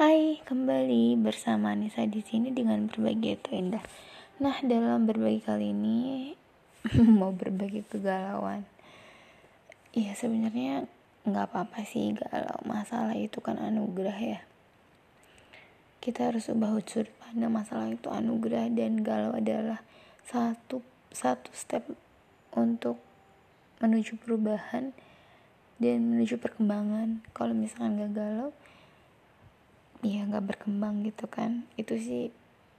Hai, kembali bersama Nisa di sini dengan berbagi itu indah. Nah, dalam berbagi kali ini mau berbagi kegalauan. Iya, sebenarnya nggak apa-apa sih galau. Masalah itu kan anugerah ya. Kita harus ubah sudut pandang masalah itu anugerah dan galau adalah satu satu step untuk menuju perubahan dan menuju perkembangan. Kalau misalkan gak galau, ya nggak berkembang gitu kan. Itu sih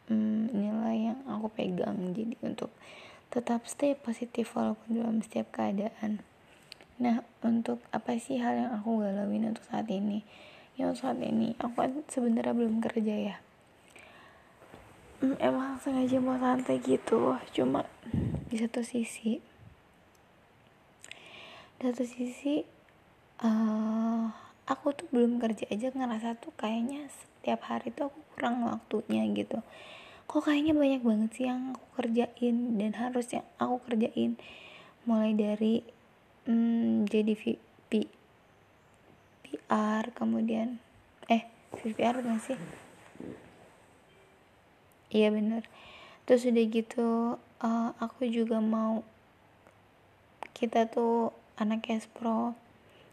hmm, nilai yang aku pegang. Jadi untuk tetap stay positif walaupun dalam setiap keadaan. Nah untuk apa sih hal yang aku galauin untuk saat ini? Ya untuk saat ini aku kan sebenarnya belum kerja ya. Hmm, emang sengaja mau santai gitu. Cuma di satu sisi di satu sisi uh, aku tuh belum kerja aja ngerasa tuh kayaknya setiap hari tuh aku kurang waktunya gitu. Kok kayaknya banyak banget sih yang aku kerjain dan harus yang aku kerjain. Mulai dari hmm, jadi VP PR kemudian eh VPR gak sih? Iya bener. Terus udah gitu uh, aku juga mau kita tuh anak pro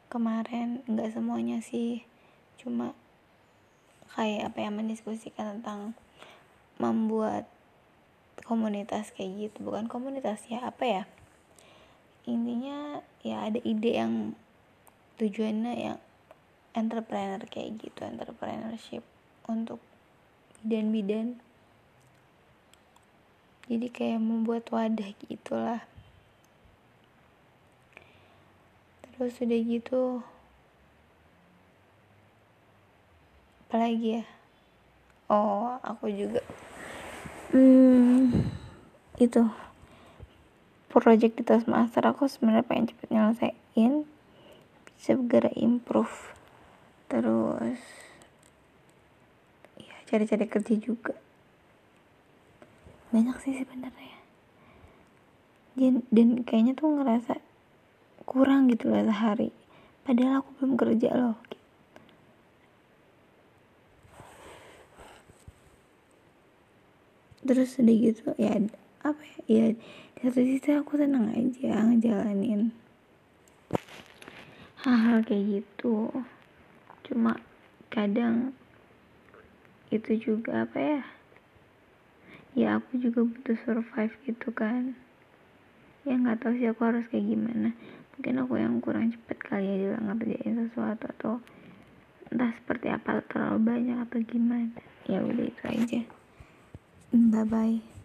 kemarin nggak semuanya sih. Cuma kayak apa ya mendiskusikan tentang membuat komunitas kayak gitu. Bukan komunitas ya apa ya? Intinya ya ada ide yang tujuannya yang entrepreneur kayak gitu entrepreneurship untuk bidan-bidan. Jadi kayak membuat wadah gitulah terus udah gitu. Apalagi ya? Oh aku juga. Hmm, itu. Project di master aku sebenarnya pengen cepet nyelesain. Segera improve. Terus ya cari-cari kerja juga. Banyak sih sebenarnya. Dan, dan kayaknya tuh ngerasa kurang gitu lah sehari. Padahal aku belum kerja loh. Terus udah gitu ya apa ya ya satu sisi aku tenang aja ngejalanin hal-hal kayak gitu. Cuma kadang itu juga apa ya ya aku juga butuh survive gitu kan. Ya nggak tahu sih aku harus kayak gimana mungkin aku yang kurang cepet kali ya dalam ngerjain sesuatu atau entah seperti apa terlalu banyak atau gimana. Ya udah itu aja. Bye bye